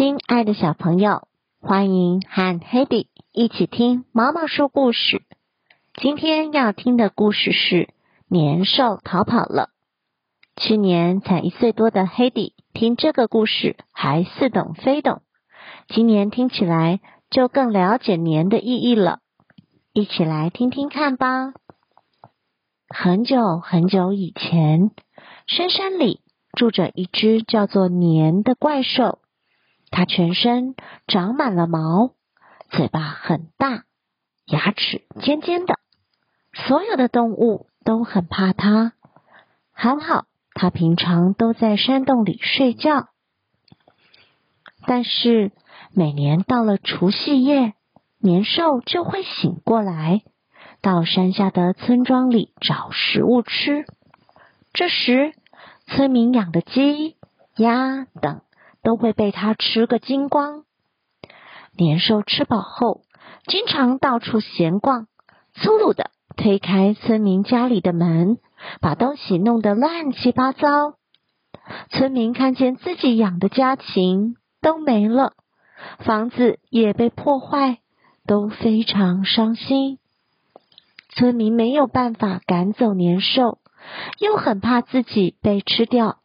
亲爱的小朋友，欢迎和 Hedy 一起听妈妈说故事。今天要听的故事是年兽逃跑了。去年才一岁多的 Hedy 听这个故事还似懂非懂，今年听起来就更了解年的意义了。一起来听听看吧。很久很久以前，深山里住着一只叫做年的怪兽。它全身长满了毛，嘴巴很大，牙齿尖尖的，所有的动物都很怕它。还好，它平常都在山洞里睡觉。但是每年到了除夕夜，年兽就会醒过来，到山下的村庄里找食物吃。这时，村民养的鸡、鸭等。都会被它吃个精光。年兽吃饱后，经常到处闲逛，粗鲁的推开村民家里的门，把东西弄得乱七八糟。村民看见自己养的家禽都没了，房子也被破坏，都非常伤心。村民没有办法赶走年兽，又很怕自己被吃掉。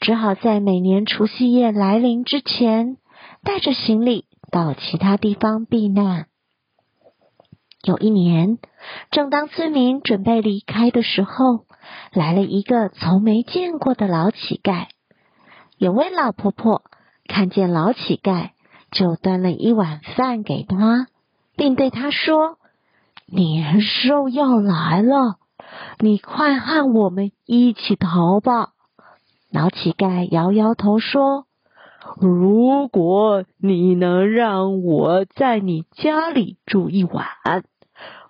只好在每年除夕夜来临之前，带着行李到其他地方避难。有一年，正当村民准备离开的时候，来了一个从没见过的老乞丐。有位老婆婆看见老乞丐，就端了一碗饭给他，并对他说：“年兽要来了，你快和我们一起逃吧。”老乞丐摇摇头说：“如果你能让我在你家里住一晚，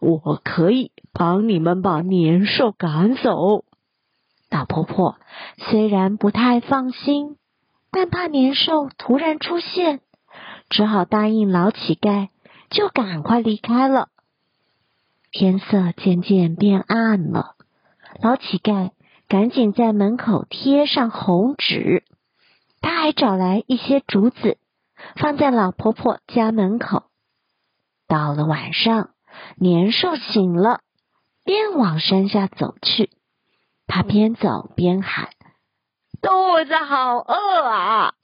我可以帮你们把年兽赶走。”老婆婆虽然不太放心，但怕年兽突然出现，只好答应老乞丐，就赶快离开了。天色渐渐变暗了，老乞丐。赶紧在门口贴上红纸，他还找来一些竹子，放在老婆婆家门口。到了晚上，年兽醒了，便往山下走去。他边走边喊：“肚子好饿啊！”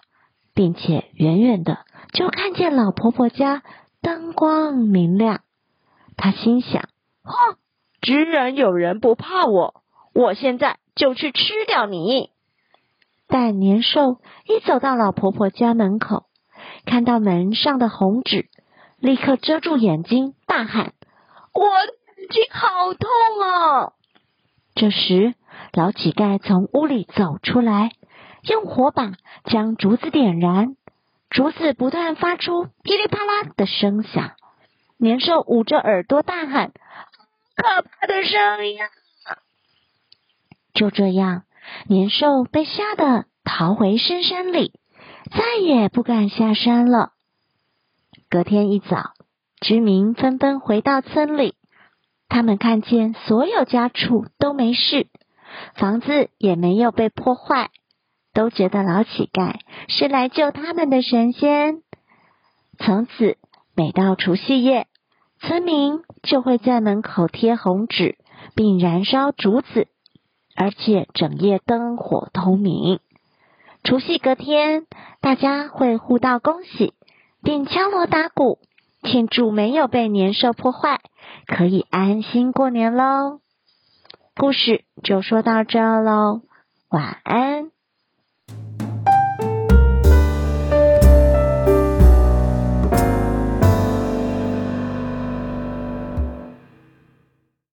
并且远远的就看见老婆婆家灯光明亮。他心想：“哼，居然有人不怕我！我现在。”就去吃掉你！但年兽一走到老婆婆家门口，看到门上的红纸，立刻遮住眼睛，大喊：“我的眼睛好痛啊！”这时，老乞丐从屋里走出来，用火把将竹子点燃，竹子不断发出噼里啪啦的声响。年兽捂着耳朵大喊：“可怕的声音！”就这样，年兽被吓得逃回深山里，再也不敢下山了。隔天一早，居民纷纷回到村里，他们看见所有家畜都没事，房子也没有被破坏，都觉得老乞丐是来救他们的神仙。从此，每到除夕夜，村民就会在门口贴红纸，并燃烧竹子。而且整夜灯火通明。除夕隔天，大家会互道恭喜，并敲锣打鼓庆祝没有被年兽破坏，可以安心过年喽。故事就说到这喽，晚安。